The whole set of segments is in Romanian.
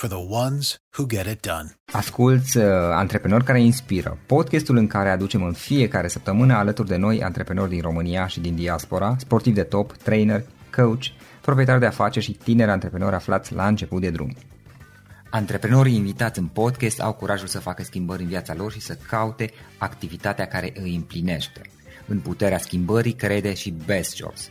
for the ones who get it done. Asculți uh, Antreprenori care inspiră, podcastul în care aducem în fiecare săptămână alături de noi antreprenori din România și din diaspora, sportivi de top, trainer, coach, proprietari de afaceri și tineri antreprenori aflați la început de drum. Antreprenorii invitați în podcast au curajul să facă schimbări în viața lor și să caute activitatea care îi împlinește. În puterea schimbării crede și Best Jobs,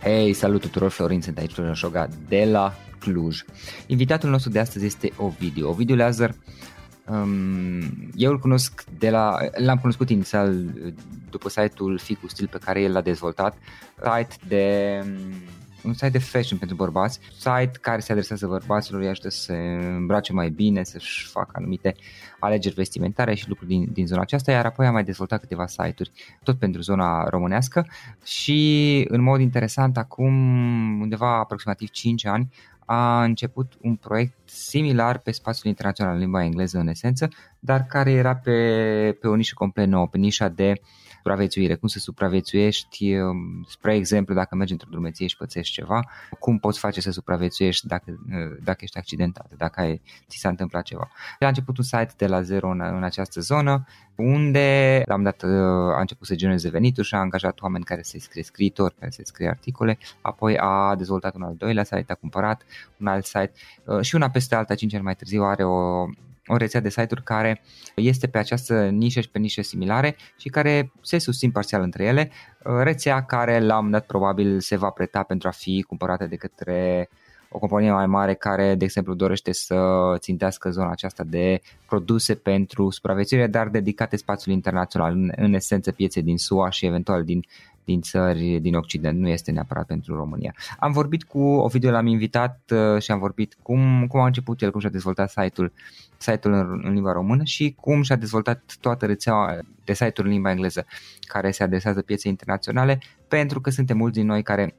Hei, salut tuturor, Florin sunt aici, Florin Șoga de la Cluj. Invitatul nostru de astăzi este Ovidiu. Ovidiu Lazar, um, eu îl cunosc de la, l-am cunoscut inițial după site-ul Ficus Stil pe care el l-a dezvoltat, site de un site de fashion pentru bărbați, site care se adresează bărbaților, îi ajută să se îmbrace mai bine, să-și facă anumite alegeri vestimentare și lucruri din, din zona aceasta, iar apoi am mai dezvoltat câteva site-uri tot pentru zona românească. Și în mod interesant acum undeva aproximativ 5 ani a început un proiect similar pe spațiul internațional în limba engleză în esență, dar care era pe, pe o nișă complet nouă, pe nișa de uh, supraviețuire, cum să supraviețuiești, um, spre exemplu, dacă mergi într-o drumeție și pățești ceva, cum poți face să supraviețuiești dacă, uh, dacă ești accidentat, dacă ai, ți s-a întâmplat ceva. A început un site de la zero în, în această zonă, unde am dat, uh, a început să genereze venituri și a angajat oameni care să-i scrie scriitori, care să-i scrie articole, apoi a dezvoltat un al doilea site, a cumpărat un alt site uh, și una peste alta, cinci ani mai târziu, are o o rețea de site-uri care este pe această nișă și pe nișe similare și care se susțin parțial între ele, rețea care la un dat probabil se va preta pentru a fi cumpărată de către o companie mai mare care, de exemplu, dorește să țintească zona aceasta de produse pentru supraviețuire, dar dedicate spațiului internațional, în, în esență piețe din SUA și eventual din din țări din Occident, nu este neapărat pentru România. Am vorbit cu Ovidiu, l-am invitat uh, și am vorbit cum, cum a început el, cum și-a dezvoltat site-ul, site-ul în, în limba română și cum și-a dezvoltat toată rețeaua de site-uri în limba engleză care se adresează pieței internaționale, pentru că suntem mulți din noi care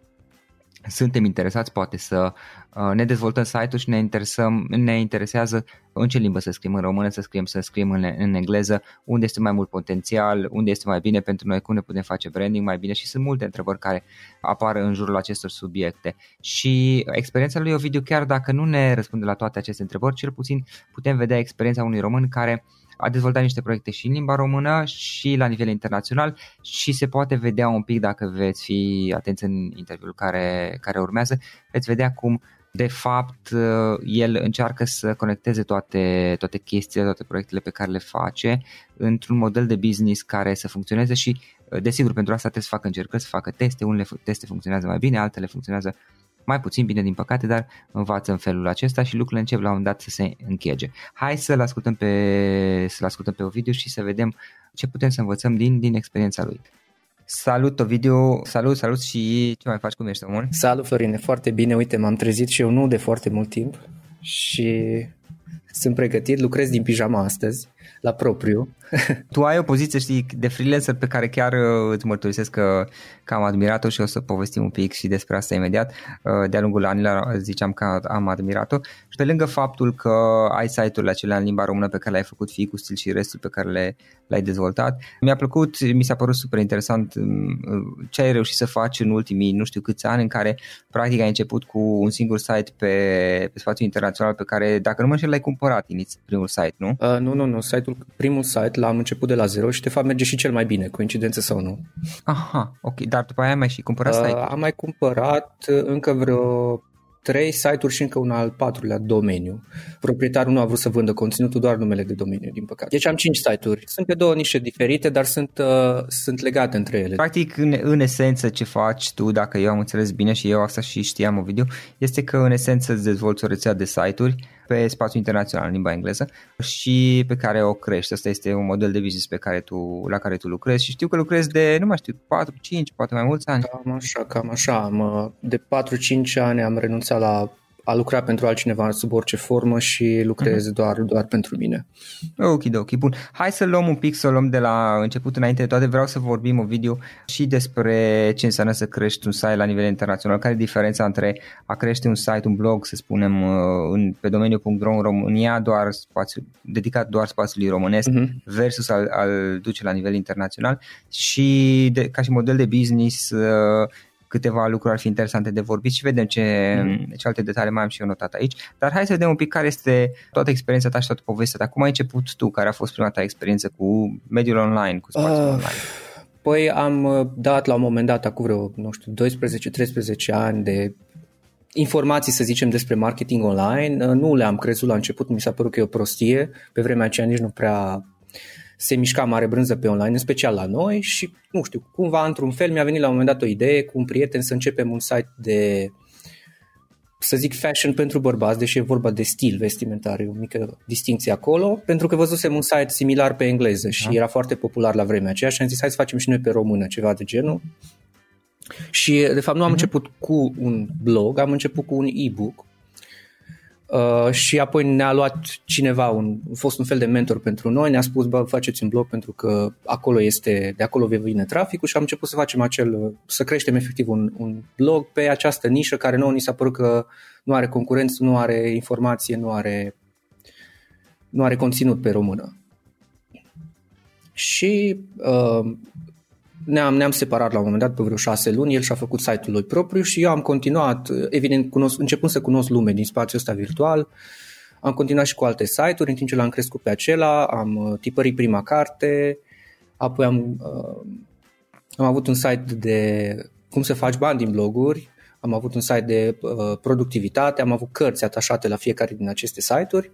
suntem interesați poate să uh, ne dezvoltăm site-ul și ne, interesăm, ne interesează în ce limbă să scriem, în română să scriem, să scriem în, în engleză, unde este mai mult potențial, unde este mai bine pentru noi, cum ne putem face branding mai bine și sunt multe întrebări care apar în jurul acestor subiecte. Și experiența lui Ovidiu, chiar dacă nu ne răspunde la toate aceste întrebări, cel puțin putem vedea experiența unui român care a dezvoltat niște proiecte și în limba română și la nivel internațional și se poate vedea un pic dacă veți fi atenți în interviul care, care urmează, veți vedea cum de fapt el încearcă să conecteze toate, toate chestiile, toate proiectele pe care le face într-un model de business care să funcționeze și desigur pentru asta trebuie să facă încercări, să facă teste, unele teste funcționează mai bine, altele funcționează mai puțin bine din păcate, dar învață în felul acesta și lucrurile încep la un dat să se închege. Hai să-l ascultăm pe, să-l ascultăm pe Ovidiu și să vedem ce putem să învățăm din, din experiența lui. Salut Ovidiu, salut, salut și ce mai faci, cum ești, omul? Salut Florine, foarte bine, uite, m-am trezit și eu nu de foarte mult timp și sunt pregătit, lucrez din pijama astăzi la propriu. tu ai o poziție, știi, de freelancer pe care chiar uh, îți mărturisesc că, că am admirat-o și o să povestim un pic și despre asta imediat. Uh, de-a lungul anilor ziceam că am admirat-o și pe lângă faptul că ai site-urile acelea în limba română pe care le-ai făcut fii cu stil și restul pe care le, le-ai dezvoltat, mi-a plăcut, mi s-a părut super interesant um, ce ai reușit să faci în ultimii nu știu câți ani în care practic ai început cu un singur site pe, pe spațiu internațional pe care, dacă nu mă înșel, l-ai cumpărat inițial, primul site, nu? Uh, nu, nu, nu. Site-ul, primul site l-am început de la zero și de fapt merge și cel mai bine, coincidență sau nu. Aha, ok. Dar după aia ai mai și cumpărat uh, site Am mai cumpărat uh, încă vreo trei site-uri și încă un al patrulea domeniu. Proprietarul nu a vrut să vândă conținutul, doar numele de domeniu, din păcate. Deci am cinci site-uri. Sunt pe două nișe diferite, dar sunt, uh, sunt legate între ele. Practic, în, în esență, ce faci tu, dacă eu am înțeles bine și eu asta și știam o video, este că în esență îți dezvolți o rețea de site-uri pe spațiu internațional în limba engleză și pe care o crești. Asta este un model de business pe care tu, la care tu lucrezi și știu că lucrezi de, nu mai știu, 4, 5, poate mai mulți ani. Cam așa, cam așa. De 4-5 ani am renunțat la a lucra pentru altcineva sub orice formă și lucrez uh-huh. doar, doar pentru mine. Ok, ok, bun. Hai să luăm un pic, să luăm de la început înainte de toate. Vreau să vorbim o video și despre ce înseamnă să crești un site la nivel internațional. Care e diferența între a crește un site, un blog, să spunem, uh, în, pe domeniul.ro în România, doar spațiu, dedicat doar spațiului românesc, uh-huh. versus al, al duce la nivel internațional și de, ca și model de business uh, câteva lucruri ar fi interesante de vorbit și vedem ce, mm. ce alte detalii mai am și eu notat aici. Dar hai să vedem un pic care este toată experiența ta și toată povestea ta. Cum ai început tu? Care a fost prima ta experiență cu mediul online, cu spațiul uh, online? Păi am uh, dat la un moment dat, acum vreo, nu știu, 12-13 ani de informații, să zicem, despre marketing online. Uh, nu le-am crezut la început, mi s-a părut că e o prostie. Pe vremea aceea nici nu prea se mișca mare brânză pe online, în special la noi și, nu știu, cumva într-un fel mi-a venit la un moment dat o idee cu un prieten să începem un site de, să zic, fashion pentru bărbați, deși e vorba de stil vestimentar, e o mică distinție acolo, pentru că văzusem un site similar pe engleză și da. era foarte popular la vremea aceea și am zis hai să facem și noi pe română ceva de genul. Și, de fapt, nu am uh-huh. început cu un blog, am început cu un e-book Uh, și apoi ne-a luat cineva, un, a fost un fel de mentor pentru noi, ne-a spus, bă, faceți un blog pentru că acolo este, de acolo vine traficul și am început să facem acel, să creștem efectiv un, un blog pe această nișă care nouă ni s-a părut că nu are concurență, nu are informație, nu are, nu are conținut pe română. Și uh, ne-am, ne-am separat la un moment dat pe vreo șase luni, el și-a făcut site-ul lui propriu și eu am continuat, evident, cunosc, începând să cunosc lume din spațiul ăsta virtual, am continuat și cu alte site-uri, în timp ce l-am crescut pe acela, am uh, tipărit prima carte, apoi am, uh, am avut un site de cum să faci bani din bloguri, am avut un site de uh, productivitate, am avut cărți atașate la fiecare din aceste site-uri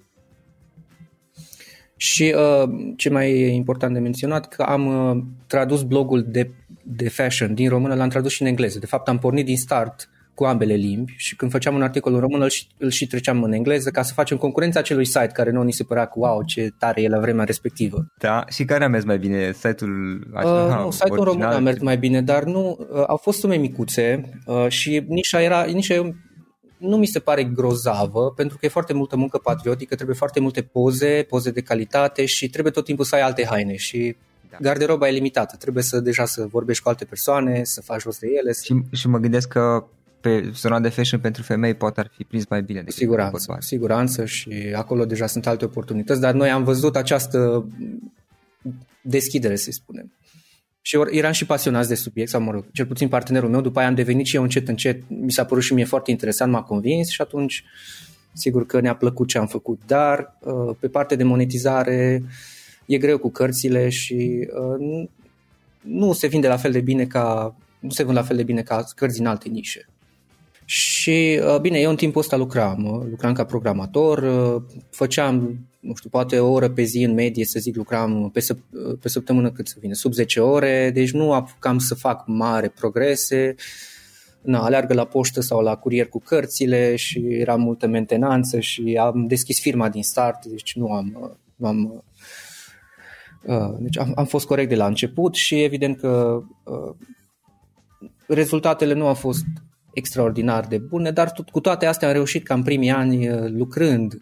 și uh, ce mai e important de menționat, că am uh, tradus blogul de, de fashion din română, l-am tradus și în engleză. De fapt, am pornit din start cu ambele limbi și când făceam un articol în română îl și, îl și treceam în engleză ca să facem concurența acelui site care nu ni se părea cu wow, ce tare e la vremea respectivă. Da, și care a mers mai bine? Site-ul acela, uh, nu, site-ul în român a mers mai bine, dar nu, uh, au fost sume micuțe uh, și nișa era, nișa nu mi se pare grozavă, pentru că e foarte multă muncă patriotică, trebuie foarte multe poze, poze de calitate și trebuie tot timpul să ai alte haine și da. garderoba e limitată, trebuie să deja să vorbești cu alte persoane, să faci rost de ele. Să... Și, și mă gândesc că pe zona de fashion pentru femei poate ar fi prins mai bine. Decât siguranță, siguranță și acolo deja sunt alte oportunități, dar noi am văzut această deschidere, să spunem. Și eram și pasionați de subiect, sau mă rog, cel puțin partenerul meu, după aia am devenit și eu încet, încet, mi s-a părut și mie foarte interesant, m-a convins și atunci sigur că ne-a plăcut ce am făcut, dar uh, pe partea de monetizare e greu cu cărțile și uh, nu se vinde la fel de bine ca nu se vând la fel de bine ca cărți din alte nișe. Și uh, bine, eu în timpul ăsta lucram, lucram ca programator, făceam nu știu, poate o oră pe zi în medie, să zic, lucram pe, săp- pe săptămână cât să vină, sub 10 ore, deci nu apucam să fac mare progrese, na, aleargă la poștă sau la curier cu cărțile și era multă mentenanță și am deschis firma din start, deci nu am, nu am uh, deci am, am fost corect de la început și evident că uh, rezultatele nu au fost extraordinar de bune, dar tot, cu toate astea am reușit ca în primii ani uh, lucrând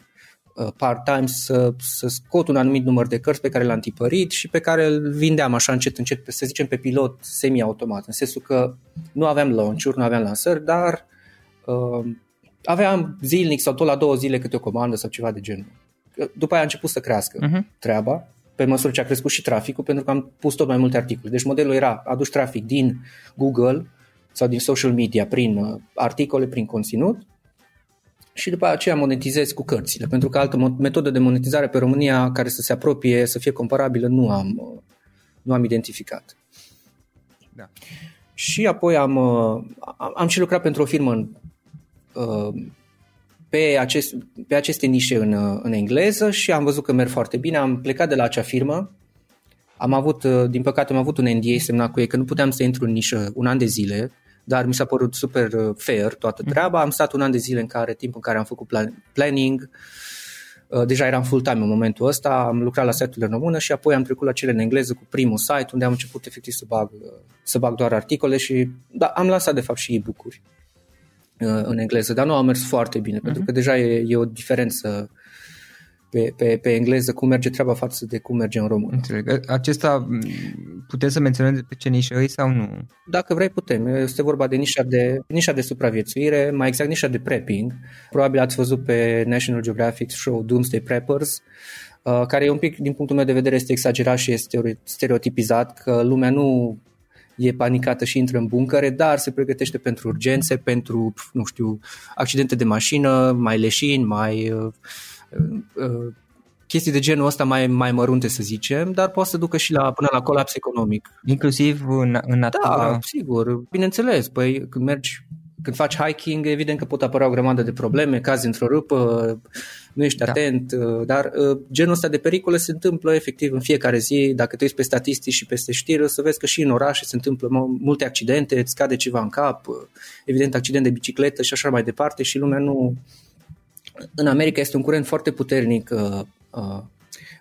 uh, part-time să, să scot un anumit număr de cărți pe care le-am tipărit și pe care îl vindeam așa încet, încet, să zicem pe pilot semi-automat, în sensul că nu aveam launch-uri, nu aveam lansări, dar uh, aveam zilnic sau tot la două zile câte o comandă sau ceva de genul. După aia a început să crească uh-huh. treaba, pe măsură ce a crescut și traficul, pentru că am pus tot mai multe articole. Deci modelul era aduci trafic din Google sau din social media prin uh, articole, prin conținut și după aceea monetizez cu cărțile, pentru că altă metodă de monetizare pe România care să se apropie, să fie comparabilă, nu am, uh, nu am identificat. Da. Și apoi am, uh, am și lucrat pentru o firmă pe, acest, pe aceste nișe în, în engleză și am văzut că merg foarte bine. Am plecat de la acea firmă, am avut, din păcate am avut un NDA semnat cu ei că nu puteam să intru în nișă un an de zile, dar mi s-a părut super uh, fair toată mhm. treaba. Am stat un an de zile în care, timp în care am făcut plan, planning, uh, deja eram full-time în momentul ăsta, am lucrat la site-ul în română și apoi am trecut la cele în engleză cu primul site, unde am început efectiv să bag, uh, să bag doar articole și da, am lansat de fapt și e-book-uri în engleză, dar nu a mers foarte bine, uh-huh. pentru mhm. că deja e, e o diferență pe, pe, pe engleză cum merge treaba față de cum merge în română. Înțeleg. Acesta puteți să menționăm pe ce nișă e sau nu? Dacă vrei putem. Este vorba de nișa de, nișa de supraviețuire, mai exact nișa de prepping. Probabil ați văzut pe National Geographic show Doomsday Preppers, uh, care e un pic, din punctul meu de vedere, este exagerat și este stereotipizat, că lumea nu e panicată și intră în buncăre, dar se pregătește pentru urgențe, pentru, nu știu, accidente de mașină, mai leșini, mai uh, uh, chestii de genul ăsta mai, mai mărunte, să zicem, dar poate să ducă și la, până la colaps economic. Inclusiv în, în natură? Da, sigur. Bineînțeles, păi când mergi când faci hiking, evident că pot apărea o grămadă de probleme, cazi într-o râpă, nu ești da. atent, uh, dar uh, genul ăsta de pericole se întâmplă efectiv în fiecare zi. Dacă te uiți pe statistici și peste știri, o să vezi că și în orașe se întâmplă multe accidente, îți cade ceva în cap, uh, evident accident de bicicletă și așa mai departe și lumea nu... În America este un curent foarte puternic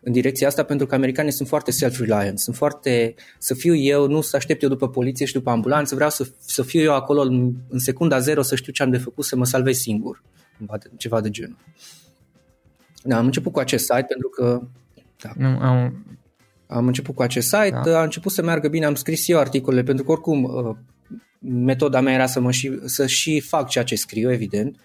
în direcția asta pentru că americanii sunt foarte self-reliant, sunt foarte, să fiu eu, nu să aștept eu după poliție și după ambulanță, vreau să, să fiu eu acolo în, în secunda zero să știu ce am de făcut, să mă salvez singur, ceva de genul. Da, am început cu acest site pentru că da, nu, am... am început cu acest site, da. a început să meargă bine, am scris eu articole pentru că oricum uh, metoda mea era să, mă și, să și fac ceea ce scriu, evident,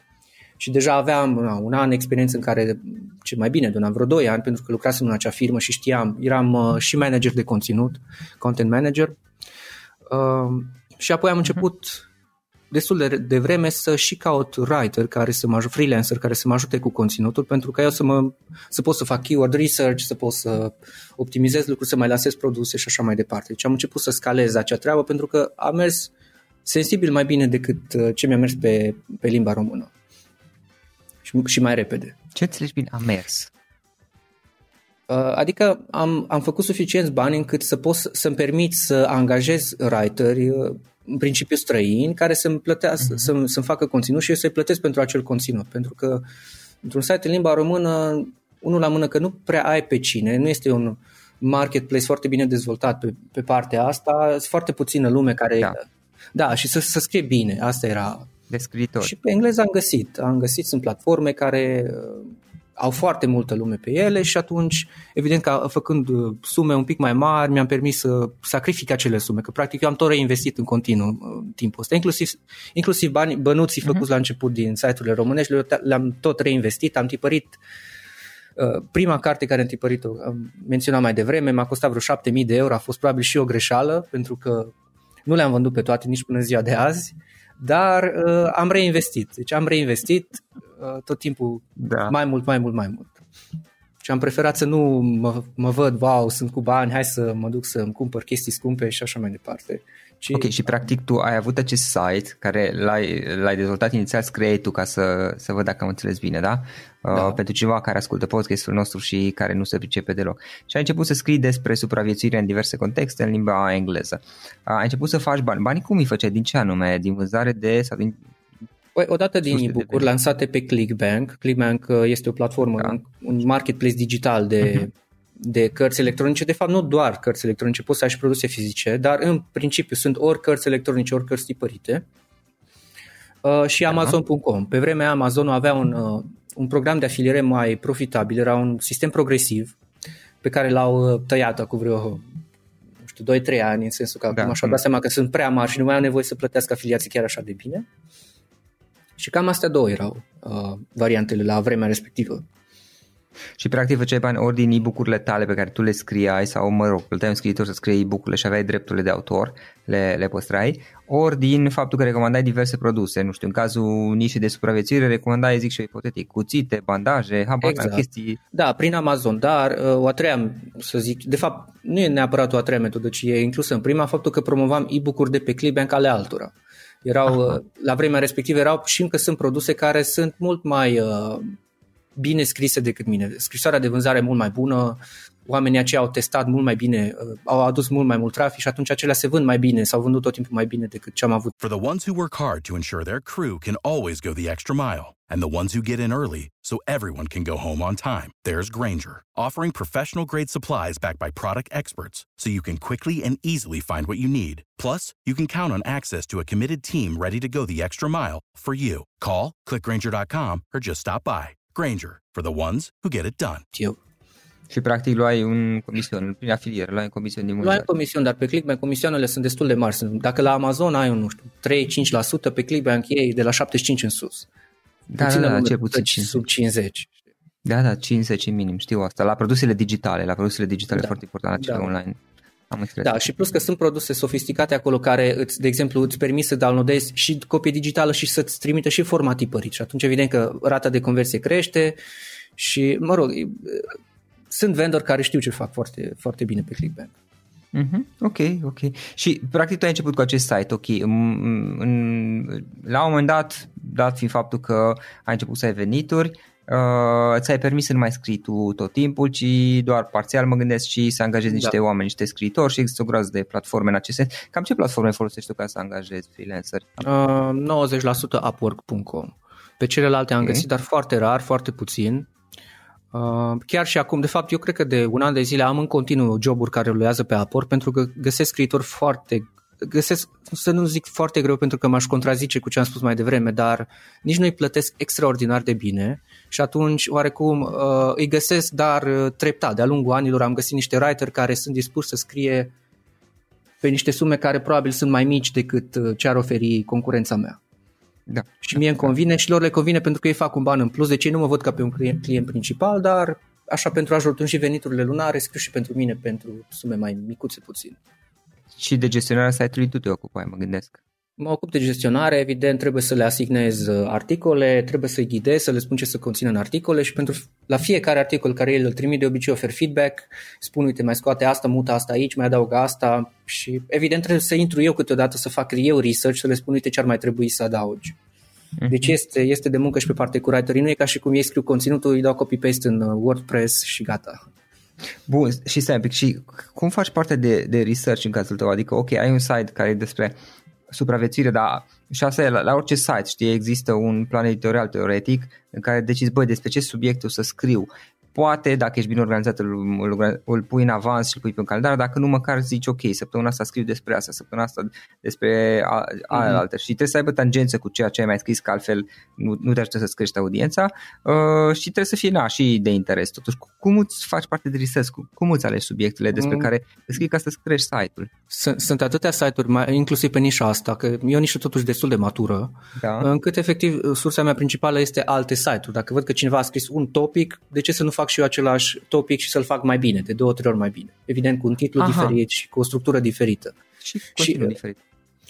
și deja aveam na, un an experiență în care, ce mai bine, de un an, vreo 2 ani, pentru că lucrasem în acea firmă și știam, eram uh, și manager de conținut, content manager. Uh, și apoi am început destul de, de vreme să și caut writer care să mă ajute, freelancer care să mă ajute cu conținutul pentru că eu să, mă, să pot să fac keyword research, să pot să optimizez lucruri, să mai lansez produse și așa mai departe. Deci am început să scalez acea treabă pentru că a mers sensibil mai bine decât uh, ce mi-a mers pe, pe limba română și, și mai repede. Ce înțelegi bine a mers? Uh, adică am, am făcut suficienți bani încât să pot să-mi permit să angajez writeri, uh, în principiu străini, care să-mi, plătească, uh-huh. să-mi, să-mi facă conținut și eu să-i plătesc pentru acel conținut. Pentru că într-un site în limba română, unul la mână că nu prea ai pe cine, nu este un marketplace foarte bine dezvoltat pe, pe partea asta, sunt foarte puțină lume care... Da, da și să, să scrie bine, asta era de scriitori. Și pe engleză am găsit. Am găsit, sunt platforme care uh, au foarte multă lume pe ele și atunci, evident că făcând uh, sume un pic mai mari, mi-am permis să sacrific acele sume, că practic eu am tot reinvestit în continuu uh, în timpul ăsta, inclusiv, inclusiv bani, bănuții uh-huh. făcuți la început din site-urile românești, le-am tot reinvestit, am tipărit prima carte care am tipărit-o, am menționat mai devreme, m-a costat vreo 7000 de euro, a fost probabil și o greșeală, pentru că nu le-am vândut pe toate nici până ziua de azi dar uh, am reinvestit. Deci am reinvestit uh, tot timpul da. mai mult, mai mult, mai mult. Și am preferat să nu mă, mă văd, wow, sunt cu bani, hai să mă duc să-mi cumpăr chestii scumpe și așa mai departe. Ci... Ok, și practic tu ai avut acest site care l-ai, l-ai dezvoltat inițial, scrie tu ca să, să văd dacă am înțeles bine, da? da. Uh, pentru cineva care ascultă podcastul nostru și care nu se pricepe deloc. Și ai început să scrii despre supraviețuire în diverse contexte în limba engleză. Uh, ai început să faci bani. Banii cum îi făceai? Din ce anume? Din vânzare de sau din Păi, odată din e-book-uri lansate pe ClickBank. ClickBank uh, este o platformă, da. un marketplace digital de uh-huh de cărți electronice, de fapt nu doar cărți electronice, poți să ai și produse fizice, dar în principiu sunt ori cărți electronice, ori cărți tipărite uh, și Amazon.com. Pe vremea Amazon avea un, uh, un program de afiliere mai profitabil, era un sistem progresiv pe care l-au uh, tăiat acum vreo nu știu, 2-3 ani, în sensul că da. acum și-au dat seama că sunt prea mari și nu mai au nevoie să plătească afiliații chiar așa de bine. Și cam astea două erau uh, variantele la vremea respectivă. Și practic făceai bani ori din e-book-urile tale pe care tu le scriai sau, mă rog, plăteai un scriitor să scrie e-book-urile și aveai drepturile de autor, le, le păstrai, ori din faptul că recomandai diverse produse, nu știu, în cazul nișei de supraviețuire recomandai, zic și eu ipotetic, cuțite, bandaje, habar exact. chestii. Da, prin Amazon, dar uh, o a treia, să zic, de fapt, nu e neapărat o a treia metodă, ci e inclusă în prima faptul că promovam e-book-uri de pe Clickbank ale altora. Erau, Aha. Uh, la vremea respectivă erau și încă sunt produse care sunt mult mai uh, bine scrise decât mine. Scrisoarea de vânzare mult mai bună, oamenii aceia au testat mult mai bine, uh, au adus mult mai mult trafic și atunci acelea se vând mai bine, s-au vândut tot timpul mai bine decât ce am avut. For the ones who work hard to ensure their crew can always go the extra mile and the ones who get in early so everyone can go home on time. There's Granger, offering professional grade supplies backed by product experts so you can quickly and easily find what you need. Plus, you can count on access to a committed team ready to go the extra mile for you. Call, clickgranger.com or just stop by. Granger, for the ones who get it done. Eu. Și practic luai un comision, prin afiliere, luai un comision din Luai un comision, dar pe Clickbank comisioanele sunt destul de mari. Dacă la Amazon ai un, nu știu, 3-5%, pe Clickbank ei de la 75 în sus. Da, puțin da, da, cel puțin sub 50. Da, da, 50 minim, știu asta. La produsele digitale, la produsele digitale da. foarte important, la cele da. online. Am Da, și plus că sunt produse sofisticate acolo care, îți, de exemplu, îți permit să downloadezi și copie digitală și să-ți trimite și format tipărit. Și atunci, evident că rata de conversie crește și, mă rog, sunt vendori care știu ce fac foarte, foarte bine pe Clickbank. Mm-hmm. Ok, ok. Și practic tu ai început cu acest site, ok. În, în, la un moment dat, dat fiind faptul că ai început să ai venituri, uh, ți-ai permis să nu mai scrii tu tot timpul, ci doar parțial mă gândesc și să angajezi niște da. oameni, niște scriitori și există o groază de platforme în acest sens. Cam ce platforme folosești tu ca să angajezi freelanceri? Uh, 90% upwork.com. Pe celelalte am okay. găsit, dar foarte rar, foarte puțin. Uh, chiar și acum, de fapt, eu cred că de un an de zile am în continuu joburi care rulează pe Upwork pentru că găsesc scriitori foarte găsesc, să nu zic foarte greu pentru că m-aș contrazice cu ce am spus mai devreme, dar nici nu îi plătesc extraordinar de bine și atunci oarecum uh, îi găsesc, dar uh, treptat. De-a lungul anilor am găsit niște writer care sunt dispuși să scrie pe niște sume care probabil sunt mai mici decât uh, ce ar oferi concurența mea. Da. Și mie îmi convine și lor le convine pentru că ei fac un ban în plus, deci ei nu mă văd ca pe un client, client principal, dar așa pentru ajutor și veniturile lunare scriu și pentru mine pentru sume mai micuțe puțin. Și de gestionarea site-ului tu te ocupai, mă gândesc. Mă ocup de gestionare, evident, trebuie să le asignez uh, articole, trebuie să-i ghidez, să le spun ce să conțină în articole și pentru la fiecare articol care el îl trimit de obicei ofer feedback, spun uite mai scoate asta, mută asta aici, mai adaugă asta și evident trebuie să intru eu câteodată să fac eu research, să le spun uite ce ar mai trebui să adaugi. Mhm. Deci este, este de muncă și pe partea cu writerii, nu e ca și cum ei scriu conținutul, îi dau copy-paste în uh, WordPress și gata. Bun, și stai un pic, și cum faci parte de, de research în cazul tău? Adică, ok, ai un site care e despre supraviețuire, dar și asta e, la, la orice site, știi, există un plan editorial teoretic în care decizi, băi, despre ce subiect o să scriu poate, dacă ești bine organizat, îl, îl, îl pui în avans și îl pui pe un calendar, dacă nu, măcar zici, ok, săptămâna asta scriu despre asta, săptămâna asta despre alaltă mm-hmm. și trebuie să aibă tangență cu ceea ce ai mai scris, că altfel nu, nu te ajută să-ți crești audiența uh, și trebuie să fie, na, și de interes. Totuși, cum îți faci parte de research? Cum îți alegi subiectele despre mm. care scrii ca să crești site-ul? Sunt, sunt atâtea site-uri, mai, inclusiv pe nișa asta, că e o nișă totuși destul de matură, da. încât efectiv sursa mea principală este alte site-uri. Dacă văd că cineva a scris un topic, de ce să nu fac fac și eu același topic și să-l fac mai bine, de două, trei ori mai bine. Evident, cu un titlu Aha. diferit și cu o structură diferită. Și conținut și, diferit.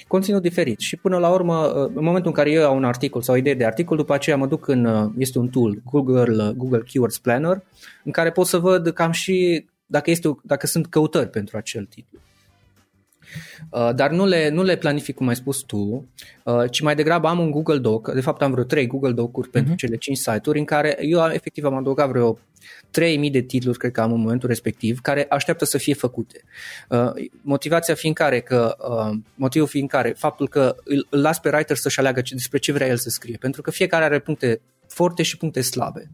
Conținut diferit. Și până la urmă, în momentul în care eu au un articol sau o idee de articol, după aceea mă duc în, este un tool, Google, Google Keywords Planner, în care pot să văd cam și dacă, este, dacă sunt căutări pentru acel titlu. Uh, dar nu le, nu le planific cum ai spus tu, uh, ci mai degrabă am un Google Doc, de fapt am vreo 3 Google Doc-uri uh-huh. pentru mhm. cele 5 site-uri în care eu efectiv am adăugat vreo 3000 de titluri, cred că am în momentul respectiv, care așteaptă să fie făcute. Uh, motivația fiind care, că, motivul fiind care, faptul că îl, îl las pe writer să-și aleagă despre ce vrea el să scrie, pentru că fiecare are puncte forte și puncte slabe.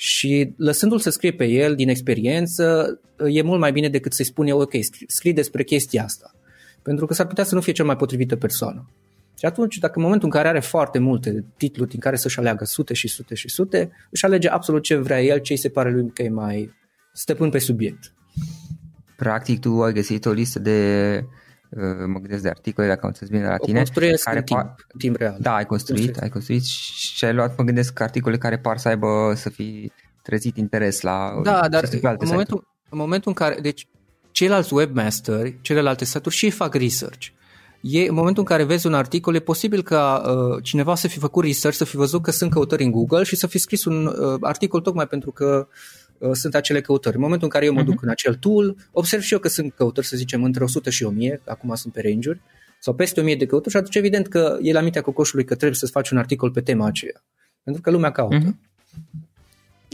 Și lăsându-l să scrie pe el din experiență, e mult mai bine decât să-i spun eu, ok, scrii despre chestia asta. Pentru că s-ar putea să nu fie cea mai potrivită persoană. Și atunci, dacă în momentul în care are foarte multe titluri din care să-și aleagă sute și sute și sute, își alege absolut ce vrea el, ce îi se pare lui că e mai stăpân pe subiect. Practic, tu ai găsit o listă de uh, mă gândesc de articole, dacă am înțeles bine la tine. O construiesc care în timp, par... în timp real. Da, ai construit, construiesc. ai construit și ai luat, mă gândesc, articole care par să aibă, să fi trezit interes la Da, dar în momentul, în momentul în care, deci ceilalți webmasteri, celelalte site-uri și ei fac research. E, în momentul în care vezi un articol, e posibil ca uh, cineva să fi făcut research, să fi văzut că sunt căutări în Google și să fi scris un uh, articol tocmai pentru că uh, sunt acele căutări. În momentul în care eu mă duc uh-huh. în acel tool, observ și eu că sunt căutări, să zicem, între 100 și 1000, acum sunt pe range sau peste 1000 de căutări și atunci evident că e la mintea cocoșului că trebuie să-ți faci un articol pe tema aceea. Pentru că lumea caută. Uh-huh.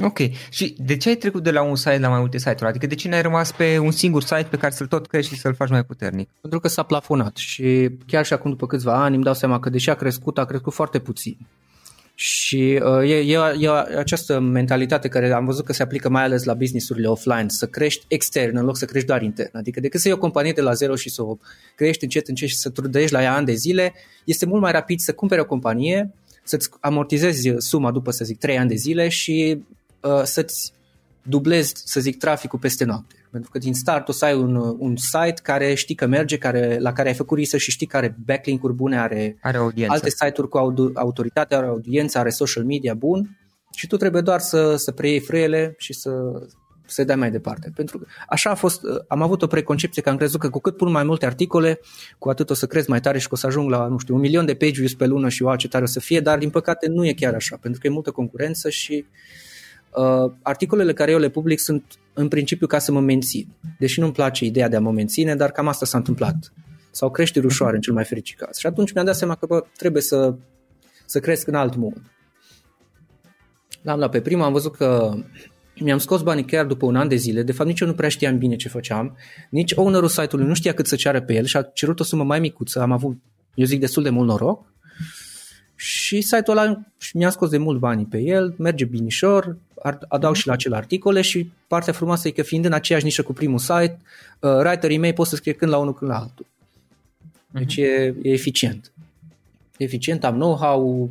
Ok. Și de ce ai trecut de la un site la mai multe site-uri? Adică de ce n-ai rămas pe un singur site pe care să-l tot crești și să-l faci mai puternic? Pentru că s-a plafonat și chiar și acum după câțiva ani îmi dau seama că deși a crescut, a crescut foarte puțin. Și uh, e, e, e această mentalitate care am văzut că se aplică mai ales la businessurile offline, să crești extern în loc să crești doar intern. Adică decât să iei o companie de la zero și să o crești încet încet și să trudești la ea ani de zile, este mult mai rapid să cumperi o companie, să-ți amortizezi suma după, să zic, 3 ani de zile și uh, să-ți dublezi, să zic, traficul peste noapte. Pentru că din start o să ai un, un site care știi că merge, care, la care ai făcut research și știi că are backlink-uri bune, are, are alte site-uri cu autoritate, are audiență, are social media bun și tu trebuie doar să, să preiei frâiele și să, să dai mai departe. Pentru că așa a fost, am avut o preconcepție că am crezut că cu cât pun mai multe articole, cu atât o să crezi mai tare și că o să ajung la, nu știu, un milion de page views pe lună și o ce tare o să fie, dar din păcate nu e chiar așa, pentru că e multă concurență și uh, articolele care eu le public sunt în principiu ca să mă mențin. Deși nu-mi place ideea de a mă menține, dar cam asta s-a întâmplat. Sau creșteri ușoare în cel mai fericit caz. Și atunci mi-am dat seama că bă, trebuie să, să cresc în alt mod. L-am luat pe prima, am văzut că mi-am scos banii chiar după un an de zile, de fapt nici eu nu prea știam bine ce făceam, nici ownerul site-ului nu știa cât să ceară pe el și a cerut o sumă mai micuță, am avut, eu zic, destul de mult noroc și site-ul ăla mi-a scos de mult banii pe el, merge binișor, adaug și la acele articole și partea frumoasă e că fiind în aceeași nișă cu primul site, uh, writerii mei pot să scrie când la unul, când la altul. Deci uh-huh. e, e eficient. E eficient, am know-how,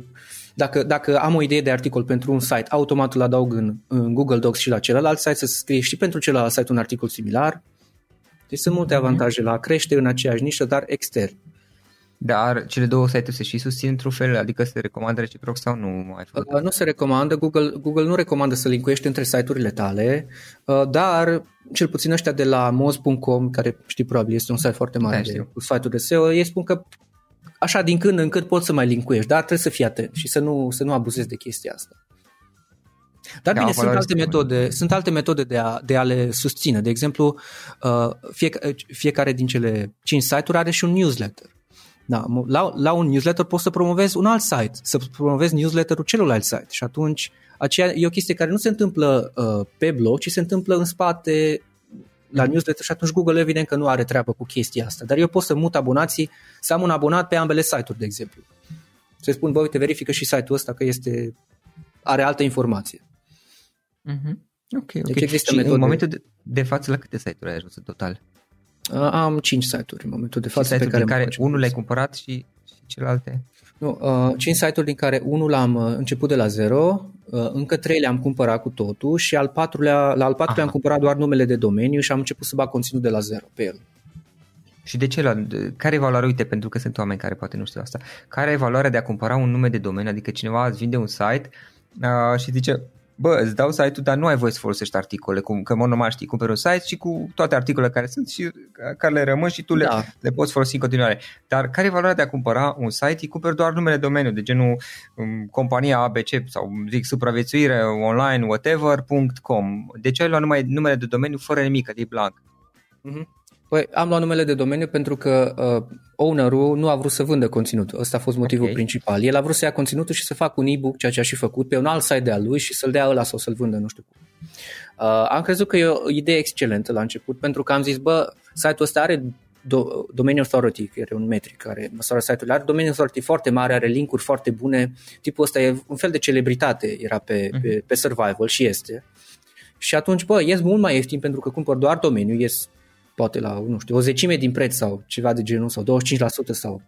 dacă, dacă am o idee de articol pentru un site, automat îl adaug în, în Google Docs și la celălalt site să scrie și pentru celălalt site un articol similar. Deci sunt multe mhm. avantaje la a crește în aceeași nișă, dar extern. Dar cele două site-uri se și susțin într-un fel, adică se recomandă reciproc sau nu mai făcut? Uh, nu se recomandă, Google, Google nu recomandă să linkuiești între site-urile tale, uh, dar cel puțin ăștia de la moz.com, care știi probabil este un site foarte mare da, de, cu site-uri de SEO, ei spun că așa din când în când poți să mai linkuiești, dar trebuie să fii atent și să nu, să nu abuzezi de chestia asta. Dar da, bine, sunt alte, metode, sunt alte metode de a, de a le susține. De exemplu, uh, fie, fiecare din cele 5 site-uri are și un newsletter. Da, la, la un newsletter poți să promovezi un alt site, să promovezi newsletterul celuilalt site și atunci aceea e o chestie care nu se întâmplă uh, pe blog, ci se întâmplă în spate la newsletter și atunci Google evident că nu are treabă cu chestia asta. Dar eu pot să mut abonații, să am un abonat pe ambele site-uri, de exemplu. Să spun, bă, uite, verifică și site-ul ăsta că este, are altă informație. Mm-hmm. Ok, ok. Deci există și metode. în momentul de, de față la câte site-uri ai ajuns în total? Am 5 site-uri în momentul de față. Pe care, care unul le-ai cumpărat și, și celelalte? Nu, uh, 5 site-uri din care unul l-am uh, început de la zero, uh, încă 3 le-am cumpărat cu totul și al patrulea, la al patrulea Aha. am cumpărat doar numele de domeniu și am început să bag conținut de la zero pe el. Și de ce? La, care e valoarea? Uite, pentru că sunt oameni care poate nu știu asta. Care e valoarea de a cumpăra un nume de domeniu? Adică cineva îți vinde un site uh, și zice, bă, îți dau site-ul, dar nu ai voie să folosești articole, cum, că în normal știi, cumperi un site și cu toate articolele care sunt și care le rămân și tu le, da. le poți folosi în continuare. Dar care e valoarea de a cumpăra un site? Îi cumperi doar numele domeniu, de genul um, compania ABC sau zic supraviețuire online, whatever.com. De ce ai luat numai numele de domeniu fără nimic, adică e blank? Mm-hmm. Păi am luat numele de domeniu pentru că uh, ownerul nu a vrut să vândă conținutul. Ăsta a fost motivul okay. principal. El a vrut să ia conținutul și să facă un e-book, ceea ce a și făcut, pe un alt site de-al lui și să-l dea ăla sau să-l vândă, nu știu cum. Uh, am crezut că e o idee excelentă la început, pentru că am zis, bă, site-ul ăsta are do- Domain Authority, care e un metric care măsoară site-ul, are Domain Authority foarte mare, are linkuri foarte bune, tipul ăsta e un fel de celebritate, era pe, uh-huh. pe, pe survival și este. Și atunci, bă, ies mult mai ieftin pentru că cumpăr doar domeniu, ies poate la, nu știu, o zecime din preț sau ceva de genul, sau 25% sau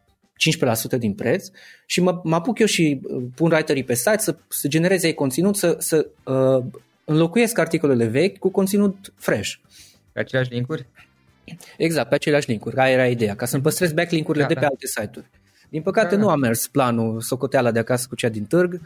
15% din preț și mă, mă apuc eu și uh, pun writerii pe site să, să genereze ei conținut, să, să uh, înlocuiesc articolele vechi cu conținut fresh. Pe aceleași linkuri? Exact, pe aceleași linkuri. Aia era ideea, ca să-mi păstrez backlink-urile da, de pe da. alte site-uri. Din păcate da, da. nu a mers planul socoteala de acasă cu cea din târg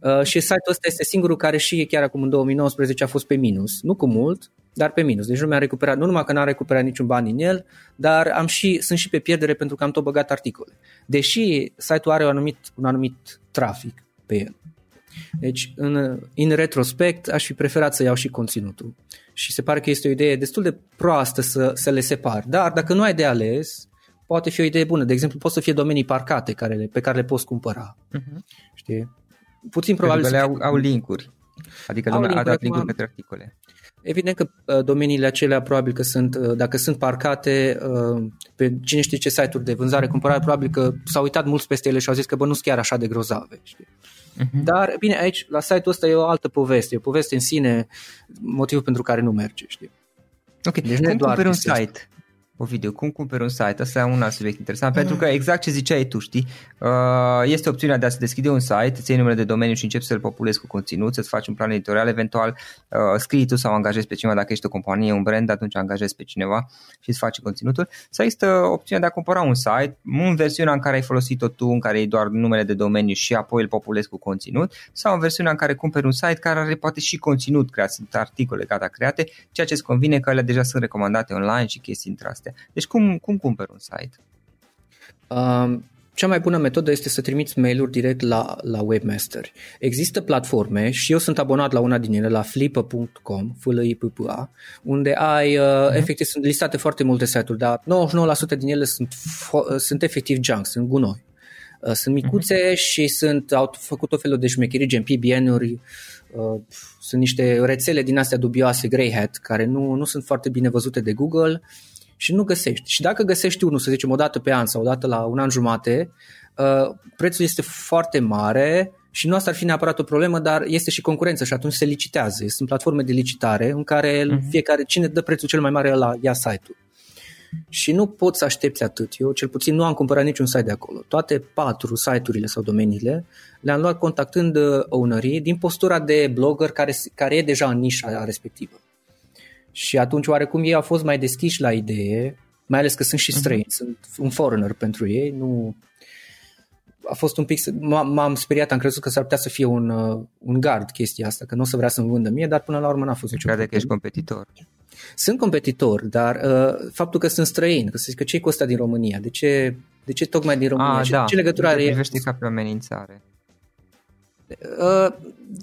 uh, și site-ul ăsta este singurul care și chiar acum în 2019 a fost pe minus. Nu cu mult, dar pe minus. Deci nu mi-a recuperat, nu numai că n-am recuperat niciun ban din el, dar am și, sunt și pe pierdere pentru că am tot băgat articole. Deși site-ul are un anumit, un anumit trafic pe el. Deci, în, în retrospect, aș fi preferat să iau și conținutul. Și se pare că este o idee destul de proastă să, să le separ. Dar dacă nu ai de ales, poate fi o idee bună. De exemplu, pot să fie domenii parcate care, pe care le poți cumpăra. Uh-huh. Știi? Puțin probabil Pentru că le au, au linkuri. Adică lumea a dat linkuri către articole. Evident că uh, domeniile acelea probabil că sunt, uh, dacă sunt parcate uh, pe cine știe ce site-uri de vânzare-cumpărare, probabil că s-au uitat mulți peste ele și au zis că bă, nu sunt chiar așa de grozave. Știi? Uh-huh. Dar, bine, aici, la site-ul ăsta e o altă poveste, e o poveste în sine, motivul pentru care nu merge, știi? Ok, deci cum cumperi un site? Ovidiu, cum cumperi un site? Asta e un alt subiect interesant, pentru că exact ce ziceai tu, știi, uh, este opțiunea de a se deschide un site, îți iei numele de domeniu și începi să-l populezi cu conținut, să-ți faci un plan editorial, eventual uh, scrii tu sau angajezi pe cineva, dacă ești o companie, un brand, atunci angajezi pe cineva și îți faci conținutul. Sau există opțiunea de a cumpăra un site, în versiunea în care ai folosit-o tu, în care ai doar numele de domeniu și apoi îl populezi cu conținut, sau în versiunea în care cumperi un site care are poate și conținut creat, sunt articole gata create, ceea ce îți convine că ele deja sunt recomandate online și chestii între astea. Deci cum, cum cumperi un site? Um, cea mai bună metodă este să trimiți mail-uri direct la, la webmaster. Există platforme și eu sunt abonat la una din ele, la flippa.com, f l i p p a unde ai, uh, uh-huh. efectiv, sunt listate foarte multe site-uri, dar 99% din ele sunt, fo- sunt efectiv junk, sunt gunoi. Uh, sunt micuțe uh-huh. și sunt, au făcut o felul de șmecherii, gen PBN-uri, uh, sunt niște rețele din astea dubioase, grey hat, care nu, nu sunt foarte bine văzute de Google și nu găsești. Și dacă găsești unul, să zicem, o dată pe an sau o dată la un an jumate, uh, prețul este foarte mare și nu asta ar fi neapărat o problemă, dar este și concurență și atunci se licitează. Sunt platforme de licitare în care uh-huh. fiecare, cine dă prețul cel mai mare la ia site-ul. Și nu poți să aștepți atât. Eu cel puțin nu am cumpărat niciun site de acolo. Toate patru site-urile sau domeniile le-am luat contactând uh, ownerii din postura de blogger care, care e deja în nișa respectivă. Și atunci oarecum ei au fost mai deschiși la idee, mai ales că sunt și mhm. străini, uh-huh. sunt un foreigner pentru ei, nu... A fost un pic, m-am speriat, am crezut că s-ar putea să fie un, uh, un gard chestia asta, că nu o să vrea să-mi vândă mie, dar până la urmă n-a fost nicio Crede că ești competitor. Sunt competitor, dar uh, faptul că sunt străin, că să zic că ce-i cu ăsta din România? De ce, de ce tocmai din România? Ah, ce, da. ce legătură are? Privește ca pe o amenințare. Uh,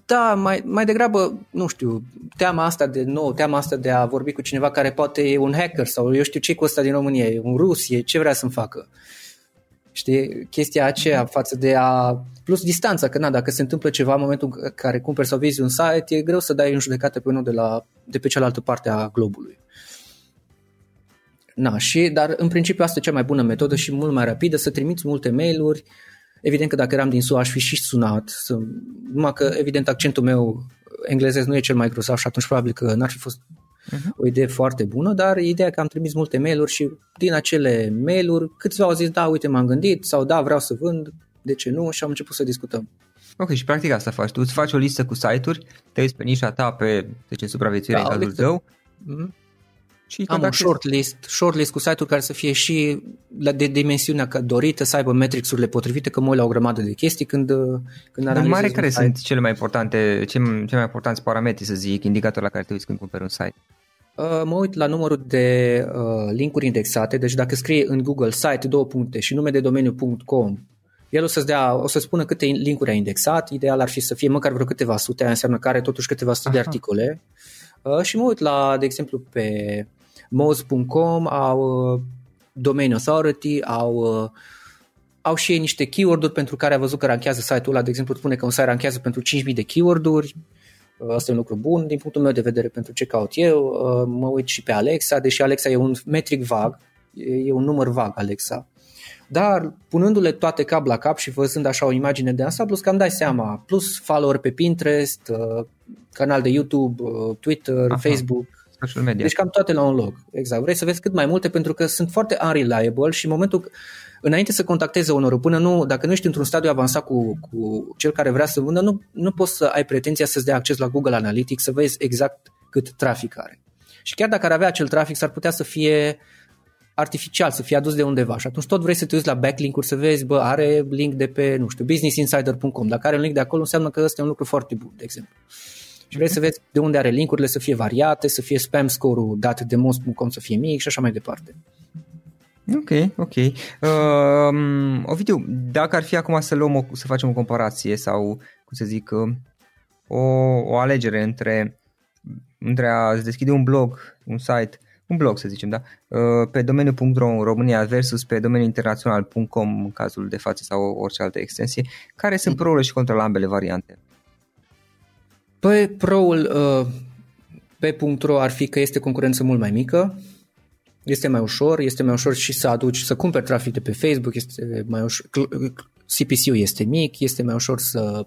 da, mai, mai degrabă, nu știu, teama asta de nou, teama asta de a vorbi cu cineva care poate e un hacker sau eu știu ce cu ăsta din România, e un rus, e ce vrea să-mi facă. Știi, chestia aceea față de a... Plus distanța, că na, dacă se întâmplă ceva în momentul în care cumperi sau vezi un site, e greu să dai în judecată pe unul de, la, de pe cealaltă parte a globului. Na, și, dar în principiu asta e cea mai bună metodă și mult mai rapidă, să trimiți multe mail-uri, Evident că dacă eram din SUA aș fi și sunat, să, numai că evident accentul meu englezesc nu e cel mai grosav și atunci probabil că n-ar fi fost uh-huh. o idee foarte bună, dar ideea că am trimis multe mail-uri și din acele mail-uri câțiva au zis da, uite m-am gândit sau da, vreau să vând, de ce nu și am început să discutăm. Ok, și practic asta faci. Tu îți faci o listă cu site-uri, te uiți pe nișa ta, pe, ce supraviețuire da, în cazul tău, mm-hmm. Și Am un shortlist, shortlist cu site-uri care să fie și la de dimensiunea dorită, să aibă metrics-urile potrivite, că mă uit la o grămadă de chestii când, când Dar mare care site. sunt cele mai importante, cele mai importante parametri, să zic, indicatori la care te uiți când cumperi un site? Uh, mă uit la numărul de uh, linkuri indexate, deci dacă scrie în Google site două puncte și nume de domeniu.com, el o să-ți dea, o să spună câte linkuri ai indexat, ideal ar fi să fie măcar vreo câteva sute, aia înseamnă că are totuși câteva sute Aha. de articole. Uh, și mă uit la, de exemplu, pe Moz.com au uh, Domain Authority, au, uh, au și ei niște keyword-uri pentru care a văzut că ranchează site-ul ăla, de exemplu spune că un site ranchează pentru 5.000 de keyword-uri, uh, Asta e un lucru bun din punctul meu de vedere pentru ce caut eu. Mă uit și pe Alexa, deși Alexa e un metric vag, e un număr vag Alexa. Dar punându-le toate cap la cap și văzând așa o imagine de ansamblu, cam dai seama, plus follower pe Pinterest, canal de YouTube, Twitter, Aha. Facebook, social media. Deci cam toate la un loc. Exact. Vrei să vezi cât mai multe pentru că sunt foarte unreliable și în momentul înainte să contacteze onorul, până nu, dacă nu ești într-un stadiu avansat cu, cu cel care vrea să vândă, nu, nu poți să ai pretenția să-ți dea acces la Google Analytics să vezi exact cât trafic are. Și chiar dacă ar avea acel trafic, s-ar putea să fie artificial, să fie adus de undeva și atunci tot vrei să te uiți la backlink-uri să vezi, bă, are link de pe, nu știu, businessinsider.com. Dacă are un link de acolo, înseamnă că ăsta e un lucru foarte bun, de exemplu. Și vrei să vezi de unde are linkurile să fie variate, să fie spam score-ul dat de most.com să fie mic și așa mai departe. Ok, ok. Uh, Ovidiu, dacă ar fi acum să luăm o, să facem o comparație sau, cum să zic, uh, o, o alegere între, între a deschide un blog, un site, un blog să zicem, da, uh, pe domeniul.ro în România versus pe domeniul internațional.com în cazul de față sau orice altă extensie, care sunt pro și contra la ambele variante? Păi, pro-ul uh, pe .ro ar fi că este concurență mult mai mică, este mai ușor, este mai ușor și să aduci, să cumperi trafic de pe Facebook, este mai ușor, CPC-ul este mic, este mai ușor să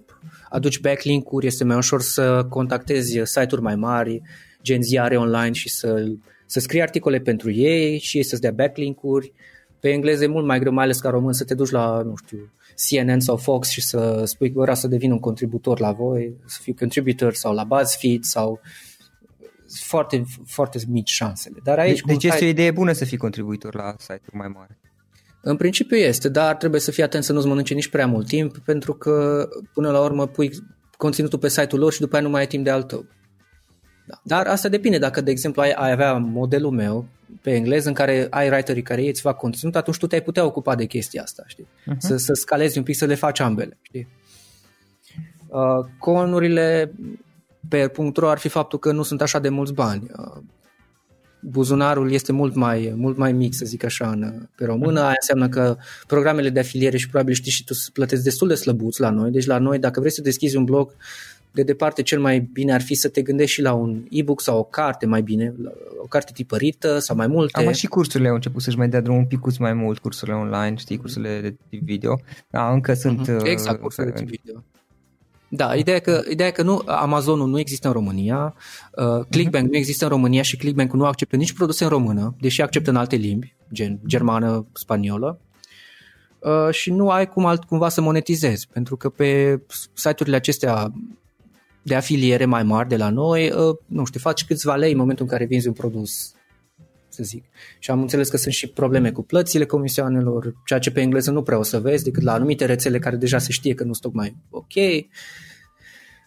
aduci backlink-uri, este mai ușor să contactezi site-uri mai mari, gen ziare online și să, să scrii articole pentru ei și ei să-ți dea backlink-uri. Pe engleză e mult mai greu, mai ales ca român, să te duci la, nu știu, CNN sau Fox și să spui că vreau să devin un contributor la voi, să fiu contributor sau la BuzzFeed sau foarte, foarte mici șansele. Dar aici, deci este o idee bună să fii contribuitor la site-uri mai mari. În principiu este, dar trebuie să fii atent să nu-ți mănânce nici prea mult timp, pentru că până la urmă pui conținutul pe site-ul lor și după aia nu mai ai timp de al tău. Da. Dar asta depinde. Dacă, de exemplu, ai, ai avea modelul meu pe engleză în care ai writerii care îți fac conținut, atunci tu te-ai putea ocupa de chestia asta, știi? Uh-huh. Să, să scalezi un pic, să le faci ambele, știi? Uh, conurile pe .ro ar fi faptul că nu sunt așa de mulți bani. Uh, buzunarul este mult mai, mult mai mic, să zic așa, în, pe română. Aia înseamnă că programele de afiliere și probabil știi și tu să plătesc destul de slăbuți la noi. Deci la noi, dacă vrei să deschizi un blog, de departe cel mai bine ar fi să te gândești și la un e-book sau o carte mai bine, o carte tipărită sau mai multe. Am și cursurile au început să-și mai dea drumul un pic mai mult, cursurile online, știi, cursurile de video. Da, încă sunt... Mhm. Exact, uh, cursurile de video. Da, ideea e că, ideea e că nu, Amazonul nu există în România, uh, Clickbank uh-huh. nu există în România și Clickbank nu acceptă nici produse în română, deși acceptă în alte limbi, gen germană, spaniolă. Uh, și nu ai cum alt cumva să monetizezi, pentru că pe site-urile acestea de afiliere mai mari de la noi, uh, nu știu, faci câțiva lei în momentul în care vinzi un produs să zic. Și am înțeles că sunt și probleme cu plățile comisioanelor, ceea ce pe engleză nu prea o să vezi decât la anumite rețele care deja se știe că nu sunt tocmai ok.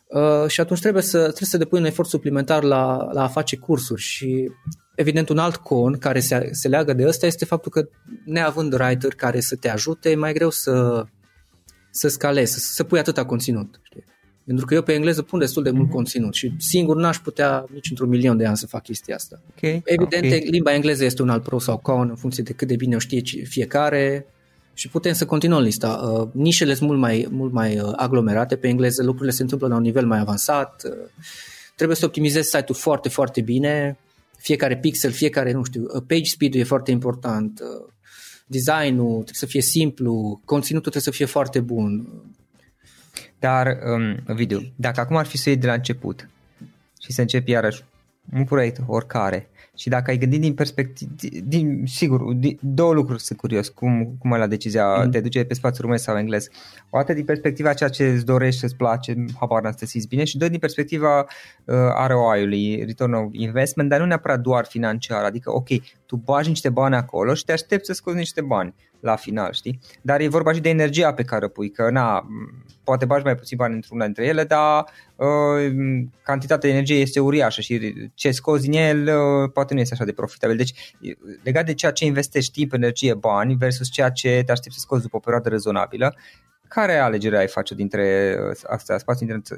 Uh, și atunci trebuie să, trebuie să depui un efort suplimentar la, la a face cursuri și evident un alt con care se, se leagă de ăsta este faptul că neavând writer care să te ajute, e mai greu să, să scalezi, să, să pui atâta conținut. Știi? Pentru că eu pe engleză pun destul de mult mm-hmm. conținut și singur n-aș putea nici într-un milion de ani să fac chestia asta. Okay, Evident, okay. limba engleză este un alt pro sau con în funcție de cât de bine o știe fiecare și putem să continuăm lista. Uh, nișele sunt mult mai, mult mai uh, aglomerate pe engleză, lucrurile se întâmplă la un nivel mai avansat. Uh, trebuie să optimizezi site-ul foarte, foarte bine. Fiecare pixel, fiecare, nu știu, uh, page speed-ul e foarte important. Uh, designul trebuie să fie simplu, conținutul trebuie să fie foarte bun dar, um, video, dacă acum ar fi să iei de la început și să începi iarăși un proiect, oricare, și dacă ai gândit din perspectivă, din, sigur, din, două lucruri sunt curios, cum, cum ai la decizia, mm. te duce pe spațiu românesc sau englez. O dată din perspectiva ceea ce îți dorești, să-ți place, habar n să te simți bine și doi din perspectiva uh, ROI-ului, Return of Investment, dar nu neapărat doar financiar, adică ok, tu bagi niște bani acolo și te aștepți să scoți niște bani la final, știi? Dar e vorba și de energia pe care o pui, că na, poate bagi mai puțin bani într-una dintre ele, dar uh, cantitatea de energie este uriașă și ce scoți din el uh, poate nu este așa de profitabil. Deci legat de ceea ce investești timp, energie, bani versus ceea ce te aștepți să scoți după o perioadă rezonabilă, care alegere ai face dintre uh, astea,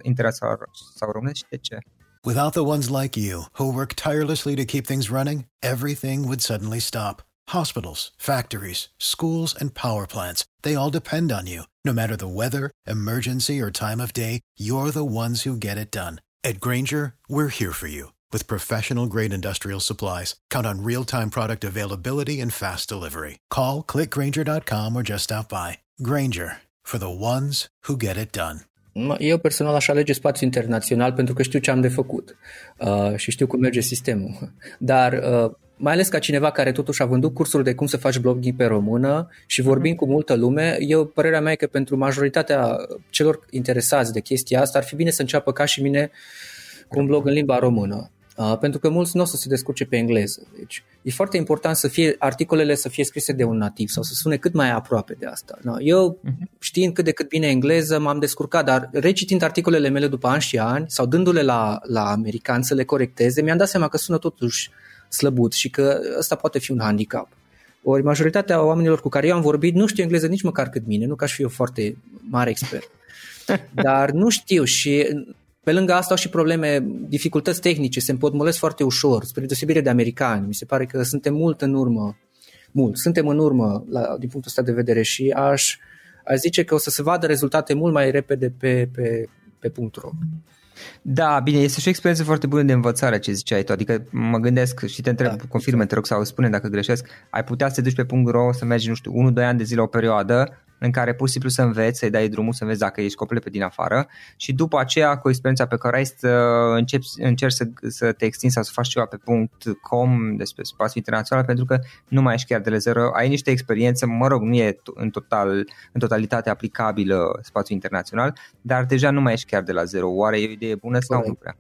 internațional sau și de ce? Without the ones like you, who work tirelessly to keep things running, everything would suddenly stop. Hospitals, factories, schools, and power plants, they all depend on you. No matter the weather, emergency, or time of day, you're the ones who get it done. At Granger, we're here for you with professional grade industrial supplies. Count on real time product availability and fast delivery. Call clickgranger.com or just stop by. Granger for the ones who get it done. Eu personal aș alege spațiu internațional pentru că știu ce am de făcut uh, și știu cum merge sistemul. Dar uh, mai ales ca cineva care totuși a vândut cursuri de cum să faci blogging pe română și vorbim mm-hmm. cu multă lume, eu părerea mea e că pentru majoritatea celor interesați de chestia asta ar fi bine să înceapă ca și mine cu un blog în limba română. Uh, pentru că mulți nu o să se descurce pe engleză. Deci e foarte important să fie articolele să fie scrise de un nativ sau să sune cât mai aproape de asta. No, eu, uh-huh. știind cât de cât bine engleză, m-am descurcat, dar recitind articolele mele după ani și ani sau dându-le la, la americani să le corecteze, mi-am dat seama că sună totuși slăbut și că ăsta poate fi un handicap. Ori majoritatea oamenilor cu care eu am vorbit nu știu engleză nici măcar cât mine, nu că aș fi eu foarte mare expert. Dar nu știu și pe lângă asta au și probleme, dificultăți tehnice, se împotmolesc foarte ușor, spre deosebire de americani. Mi se pare că suntem mult în urmă, mult, suntem în urmă la, din punctul ăsta de vedere și aș, aș zice că o să se vadă rezultate mult mai repede pe, pe, pe .ro. Da, bine, este și o experiență foarte bună de învățare ce ziceai tu, adică mă gândesc și te întreb, da, confirme, te rog sau spune dacă greșesc, ai putea să te duci pe .ro să mergi, nu știu, 1-2 ani de zile o perioadă în care pur și simplu să înveți, să-i dai drumul, să înveți dacă ești complet pe din afară și după aceea, cu experiența pe care ai să începi, încerci să, să te extinzi sau să faci ceva pe .com despre spațiu internațional pentru că nu mai ești chiar de la zero, ai niște experiențe, mă rog, nu e în, total, în totalitate aplicabilă spațiu internațional, dar deja nu mai ești chiar de la zero. Oare e o idee bună sau nu prea?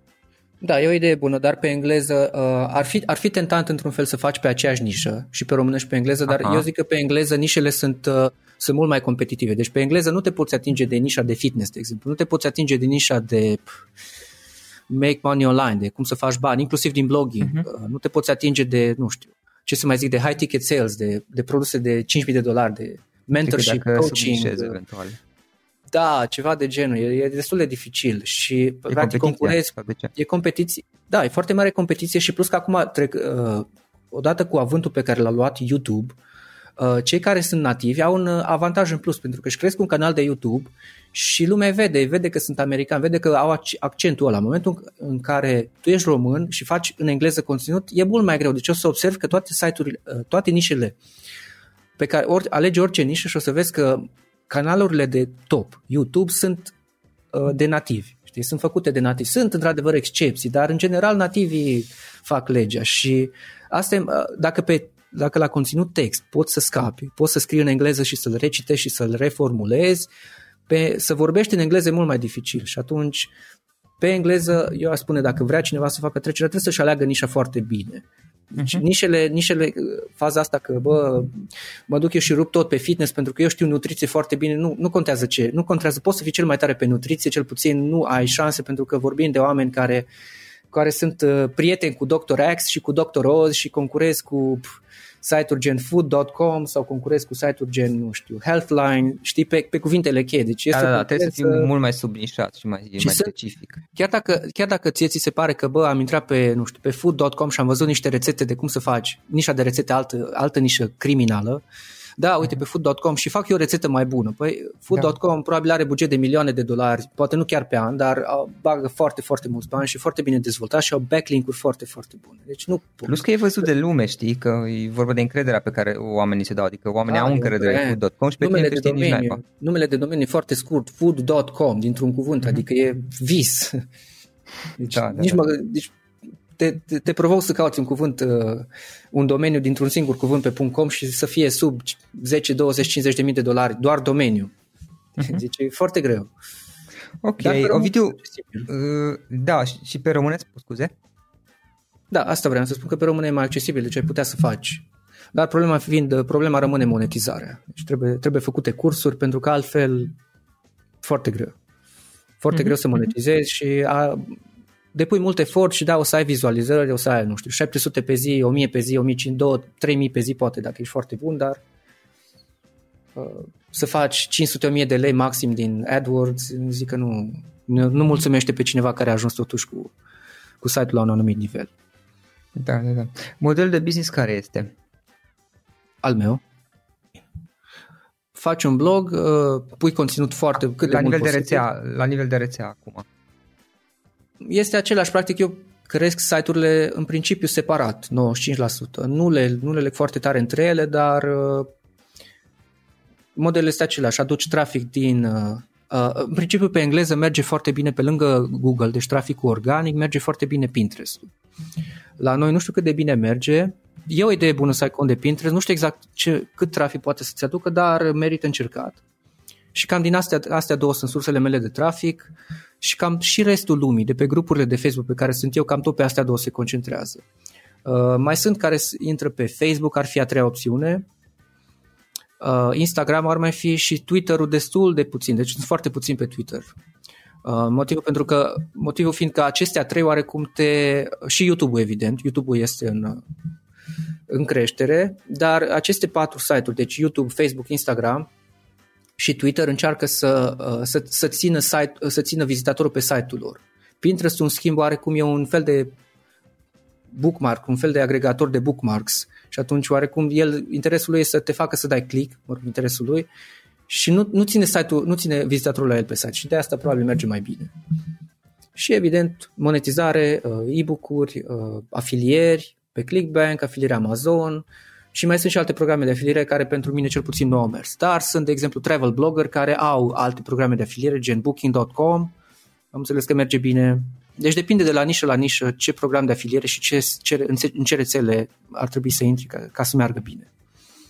Da, e o idee bună, dar pe engleză uh, ar, fi, ar fi tentant într-un fel să faci pe aceeași nișă și pe română și pe engleză, dar Aha. eu zic că pe engleză nișele sunt, uh, sunt mult mai competitive. Deci pe engleză nu te poți atinge de nișa de fitness, de exemplu, nu te poți atinge de nișa de make money online, de cum să faci bani, inclusiv din blogging. Uh-huh. Uh, nu te poți atinge de, nu știu, ce să mai zic, de high ticket sales, de, de produse de 5.000 de dolari, de mentorship, coaching. Eventual. Da, ceva de genul. E, e destul de dificil și e practic concurezi. E competiție. Da, e foarte mare competiție și plus că acum trec, uh, odată cu avântul pe care l-a luat YouTube, uh, cei care sunt nativi au un avantaj în plus pentru că își cresc un canal de YouTube și lumea vede, vede că sunt americani, vede că au accentul ăla. În momentul în care tu ești român și faci în engleză conținut, e mult mai greu. Deci o să observi că toate site-urile, uh, toate nișele pe care ori, alegi orice nișă și o să vezi că canalurile de top YouTube sunt uh, de nativi. Știi? Sunt făcute de nativi. Sunt într-adevăr excepții, dar în general nativii fac legea și asta e, uh, dacă pe dacă la conținut text poți să scapi, poți să scrii în engleză și să-l recitești și să-l reformulezi, pe, să vorbești în engleză e mult mai dificil și atunci pe engleză, eu aș spune, dacă vrea cineva să facă trecerea, trebuie să-și aleagă nișa foarte bine. Deci uh-huh. nișele, nișele, faza asta că bă, mă duc eu și rup tot pe fitness pentru că eu știu nutriție foarte bine, nu, nu contează ce, nu contează, poți să fii cel mai tare pe nutriție, cel puțin nu ai șanse pentru că vorbim de oameni care, care sunt uh, prieteni cu Dr. X și cu Dr. Oz și concurez cu site-uri gen food.com sau concurezi cu site-uri gen, nu știu, Healthline, știi, pe, pe cuvintele cheie. Deci este da, da, trebuie să fii mult mai sublinișat și mai, și mai să, specific. Chiar dacă, chiar dacă ție ți se pare că, bă, am intrat pe, nu știu, pe food.com și am văzut niște rețete de cum să faci, nișa de rețete altă, altă nișă criminală, da, uite, pe food.com și fac eu o rețetă mai bună. Păi food.com da. probabil are buget de milioane de dolari, poate nu chiar pe an, dar bagă foarte, foarte mulți bani și foarte bine dezvoltat și au backlink-uri foarte, foarte bune. Deci nu Plus că e văzut de lume, știi, că e vorba de încrederea pe care oamenii se dau, adică oamenii da, au încredere în food.com și pe numele de domeniu, Numele de domeniu e foarte scurt, food.com, dintr-un cuvânt, mm-hmm. adică e vis. Deci, da, da, nici da. Mă, deci te, te, te provoc să cauți un cuvânt, uh, un domeniu dintr-un singur cuvânt pe .com și să fie sub 10, 20, 50 de mii de dolari, doar domeniu. Uh-huh. Deci e foarte greu. Ok, Ovidiu, uh, da, și pe române, scuze? Da, asta vreau să spun că pe române e mai accesibil, deci ai putea să faci. Dar problema fiind, problema rămâne monetizarea. Deci trebuie, trebuie făcute cursuri pentru că altfel foarte greu. Foarte uh-huh. greu să monetizezi și a, depui mult efort și da, o să ai vizualizări, o să ai, nu știu, 700 pe zi, 1000 pe zi, 1500, 3000 pe zi poate dacă ești foarte bun, dar uh, să faci 500-1000 de lei maxim din AdWords, zic că nu, nu, nu mulțumește pe cineva care a ajuns totuși cu, cu site-ul la un anumit nivel. Da, da, da. Modelul de business care este? Al meu. Faci un blog, uh, pui conținut foarte cât la de nivel mult de rețea, La nivel de rețea acum este același, practic eu cresc site-urile în principiu separat, 95%. Nu le, nu le leg foarte tare între ele, dar uh, modelul este același. Aduci trafic din, uh, Uh, în principiu pe engleză merge foarte bine pe lângă Google, deci traficul organic, merge foarte bine Pinterest. La noi nu știu cât de bine merge, e o idee bună să ai cont de Pinterest, nu știu exact ce, cât trafic poate să-ți aducă, dar merită încercat. Și cam din astea, astea două sunt sursele mele de trafic și cam și restul lumii, de pe grupurile de Facebook pe care sunt eu, cam tot pe astea două se concentrează. Uh, mai sunt care intră pe Facebook, ar fi a treia opțiune, Uh, Instagram ar mai fi și Twitter-ul destul de puțin, deci sunt foarte puțin pe Twitter. Uh, motivul pentru că, motivul fiind că acestea trei oarecum te, și YouTube-ul evident, YouTube-ul este în, în creștere, dar aceste patru site-uri, deci YouTube, Facebook, Instagram și Twitter încearcă să, uh, să, să, țină, site, să țină vizitatorul pe site-ul lor. Pinterest, în schimb, oarecum e un fel de bookmark, un fel de agregator de bookmarks și atunci oarecum el, interesul lui este să te facă să dai click, mă rog, interesul lui și nu, nu ține site-ul, nu ține vizitatorul la el pe site și de asta probabil merge mai bine. Și evident, monetizare, uh, e-book-uri, uh, afilieri pe ClickBank, afiliere Amazon și mai sunt și alte programe de afiliere care pentru mine cel puțin nu au mers. Dar sunt, de exemplu, travel blogger care au alte programe de afiliere, gen booking.com, am înțeles că merge bine, deci depinde de la nișă la nișă ce program de afiliere și ce, ce, în ce rețele ar trebui să intri ca, ca să meargă bine.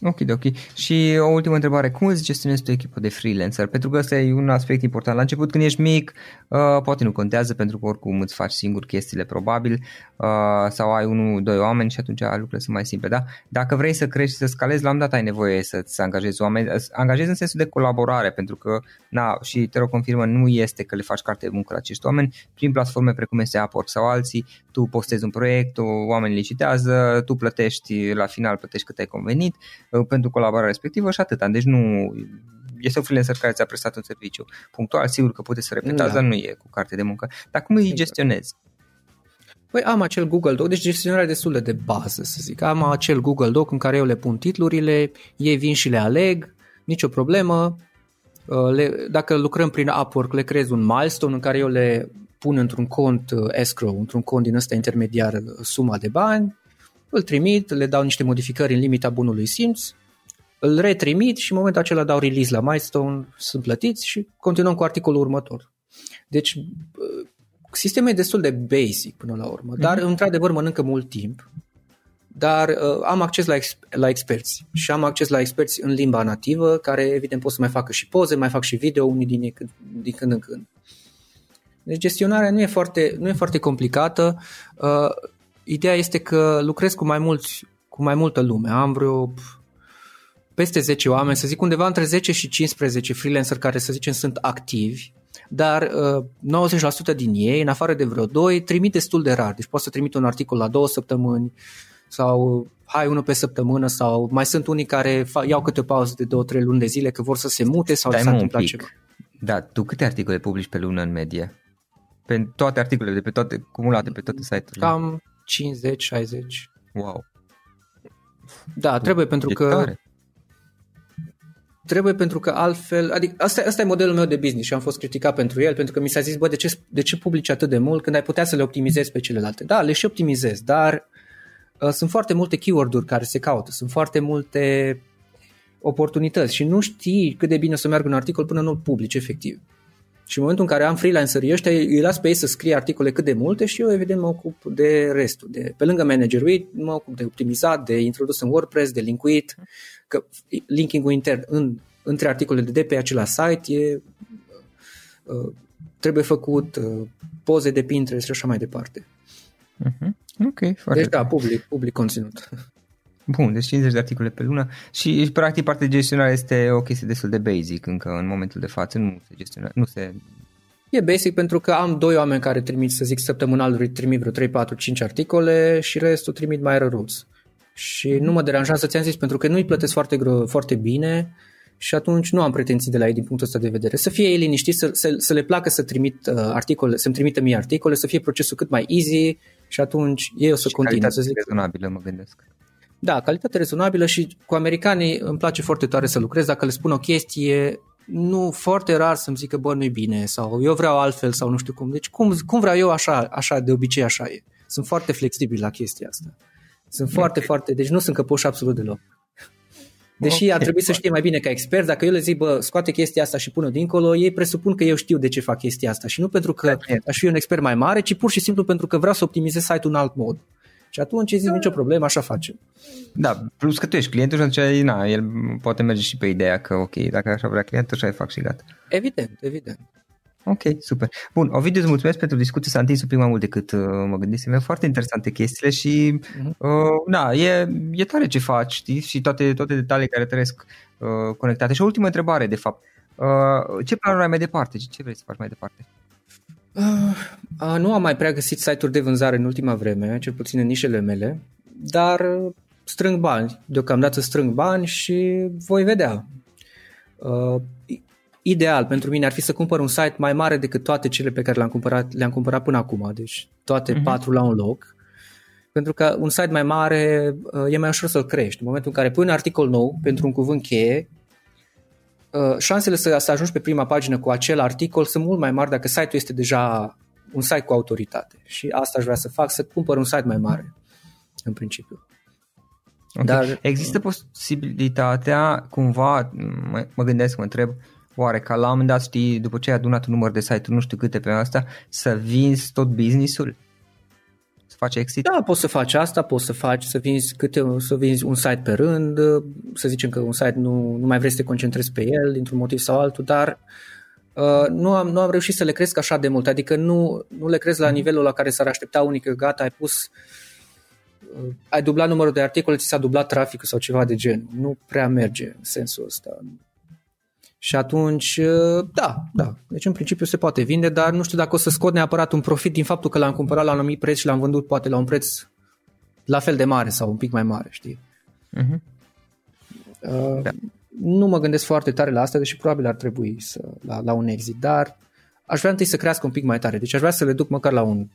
Ok, ok. Și o ultimă întrebare. Cum îți gestionezi tu echipă de freelancer? Pentru că ăsta e un aspect important. La început, când ești mic, uh, poate nu contează pentru că oricum îți faci singur chestiile probabil uh, sau ai unul, doi oameni și atunci lucrurile sunt mai simple. Da? Dacă vrei să crești, să scalezi, la un dat ai nevoie să-ți angajezi oameni. Angajezi în sensul de colaborare pentru că, na, și te rog confirmă, nu este că le faci carte de muncă la acești oameni. Prin platforme precum este Upwork sau alții, tu postezi un proiect, oamenii licitează, tu plătești, la final plătești cât ai convenit Uh, pentru colaborarea respectivă și atâta. Deci nu este un freelancer care ți-a prestat un serviciu punctual, sigur că puteți să repetați, da. dar nu e cu carte de muncă. Dar cum îi exact. gestionezi? Păi am acel Google Doc, deci gestionarea destul de, de bază, să zic. Am acel Google Doc în care eu le pun titlurile, ei vin și le aleg, nicio problemă. Uh, le, dacă lucrăm prin Upwork, le creez un milestone în care eu le pun într-un cont uh, escrow, într-un cont din ăsta intermediar suma de bani îl trimit, le dau niște modificări în limita bunului simț, îl retrimit și în momentul acela dau release la milestone, sunt plătiți și continuăm cu articolul următor. Deci uh, sistemul e destul de basic până la urmă, dar mm-hmm. într-adevăr mănâncă mult timp, dar uh, am acces la, ex- la experți și am acces la experți în limba nativă, care evident pot să mai facă și poze, mai fac și video, unii din ei când, din când în când. Deci gestionarea nu e foarte, nu e foarte complicată. Uh, Ideea este că lucrez cu mai, mulți, cu mai multă lume. Am vreo peste 10 oameni, să zic undeva între 10 și 15 freelancer care să zicem sunt activi, dar uh, 90% din ei, în afară de vreo 2, trimit destul de rar. Deci pot să trimit un articol la două săptămâni sau hai unul pe săptămână sau mai sunt unii care iau câte o pauză de 2-3 luni de zile că vor să se mute sau Stai s-a întâmplat ceva. Da, tu câte articole publici pe lună în medie? Pe toate articolele de pe toate, cumulate pe toate site-urile? Cam 50-60. Wow. Da, trebuie pentru că tare. trebuie pentru că altfel, adică asta, asta e modelul meu de business și am fost criticat pentru el, pentru că mi s-a zis, bă, de ce, de ce publici atât de mult când ai putea să le optimizezi pe celelalte? Da, le și optimizez, dar uh, sunt foarte multe keyword-uri care se caută, sunt foarte multe oportunități și nu știi cât de bine o să meargă un articol până nu-l publici efectiv. Și în momentul în care am freelancerii ăștia, îi las pe ei să scrie articole cât de multe și eu evident mă ocup de restul. De, pe lângă managerul mă ocup de optimizat, de introdus în WordPress, de linkuit, că linking-ul intern în, între articolele de pe acela site e, uh, trebuie făcut, uh, poze de Pinterest și așa mai departe. Uh-huh. Ok, foarte Deci da, public, public conținut. Bun, deci 50 de articole pe lună și practic partea de gestionare este o chestie destul de basic încă în momentul de față, nu se gestionează, nu se... E basic pentru că am doi oameni care trimit, să zic, săptămânal trimit vreo 3, 4, 5 articole și restul trimit mai răruț. Și nu mă deranjează, ți-am zis, pentru că nu îi plătesc foarte, foarte bine și atunci nu am pretenții de la ei din punctul ăsta de vedere. Să fie ei liniștiți, să, să, să le placă să trimit uh, articole, să-mi trimită mie articole, să fie procesul cât mai easy și atunci ei o să continue. Să zic. rezonabilă, mă gândesc. Da, calitate rezonabilă și cu americanii îmi place foarte tare să lucrez. Dacă le spun o chestie, nu foarte rar să-mi zică, bă, nu-i bine sau eu vreau altfel sau nu știu cum. Deci cum, cum vreau eu așa, așa, de obicei așa e. Sunt foarte flexibil la chestia asta. Sunt foarte, okay. foarte, deci nu sunt căpuși absolut deloc. Deși okay. ar trebui să știe mai bine ca expert, dacă eu le zic, bă, scoate chestia asta și pune dincolo, ei presupun că eu știu de ce fac chestia asta și nu pentru că aș fi un expert mai mare, ci pur și simplu pentru că vreau să optimizez site-ul în alt mod. Și atunci zic, nicio problemă, așa facem. Da, plus că tu ești clientul și atunci, na, el poate merge și pe ideea că, ok, dacă așa vrea clientul, așa fac și gata. Evident, evident. Ok, super. Bun, Ovidiu, îți mulțumesc pentru discuție, s-a întins un pic mai mult decât uh, mă gândisem. E foarte interesante chestiile și, uh-huh. uh, da, e, e tare ce faci, știi, și toate, toate detaliile care trăiesc uh, conectate. Și o ultimă întrebare, de fapt. Uh, ce planuri ai mai departe? Ce vrei să faci mai departe? Uh, uh, nu am mai prea găsit site-uri de vânzare în ultima vreme, cel puțin în nișele mele, dar uh, strâng bani. Deocamdată strâng bani și voi vedea. Uh, ideal pentru mine ar fi să cumpăr un site mai mare decât toate cele pe care le-am cumpărat, le-am cumpărat până acum, deci toate uh-huh. patru la un loc. Pentru că un site mai mare uh, e mai ușor să-l crești. În momentul în care pui un articol nou pentru un cuvânt cheie, uh, șansele să, să ajungi pe prima pagină cu acel articol sunt mult mai mari dacă site-ul este deja un site cu autoritate. Și asta aș vrea să fac, să cumpăr un site mai mare, în principiu. Okay. Dar Există posibilitatea, cumva, mă, mă gândesc, mă întreb, uh, oare ca la un moment dat, știi, după ce ai adunat un număr de site-uri, nu știu câte pe asta, să vinzi tot business-ul? Să faci exit? Da, poți să faci asta, poți să faci, să vinzi, câte, să vinzi un site pe rând, să zicem că un site nu, nu mai vrei să te concentrezi pe el dintr-un motiv sau altul, dar uh, nu, am, nu am reușit să le cresc așa de mult, adică nu, nu le cresc la mhm. nivelul la care s-ar aștepta unii că gata, ai pus uh, ai dublat numărul de articole, ți s-a dublat traficul sau ceva de genul. Nu prea merge în sensul ăsta. Și atunci, uh, da, da. Deci în principiu se poate vinde, dar nu știu dacă o să scot neapărat un profit din faptul că l-am cumpărat la un anumit preț și l-am vândut poate la un preț la fel de mare sau un pic mai mare, știi? Uh-huh. Uh, da. Nu mă gândesc foarte tare la asta, deși probabil ar trebui să, la, la un exit, dar aș vrea întâi să crească un pic mai tare. Deci aș vrea să le duc măcar la un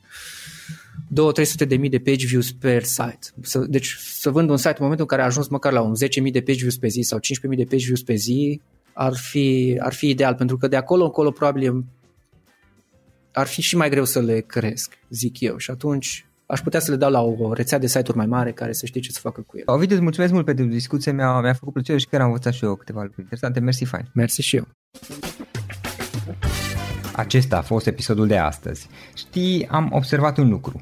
2-300 de mii de page views per site. Să, deci să vând un site în momentul în care a ajuns măcar la un 10.000 de page views pe zi sau 15.000 de page views pe zi, ar fi, ar fi ideal, pentru că de acolo încolo probabil ar fi și mai greu să le cresc, zic eu. Și atunci aș putea să le dau la o rețea de site-uri mai mare care să știe ce să facă cu el. Ovidiu, îți mulțumesc mult pentru discuție, mi-a, mi-a făcut plăcere și chiar am învățat și eu câteva lucruri interesante. Mersi, fain. Mersi și eu. Acesta a fost episodul de astăzi. Știi, am observat un lucru.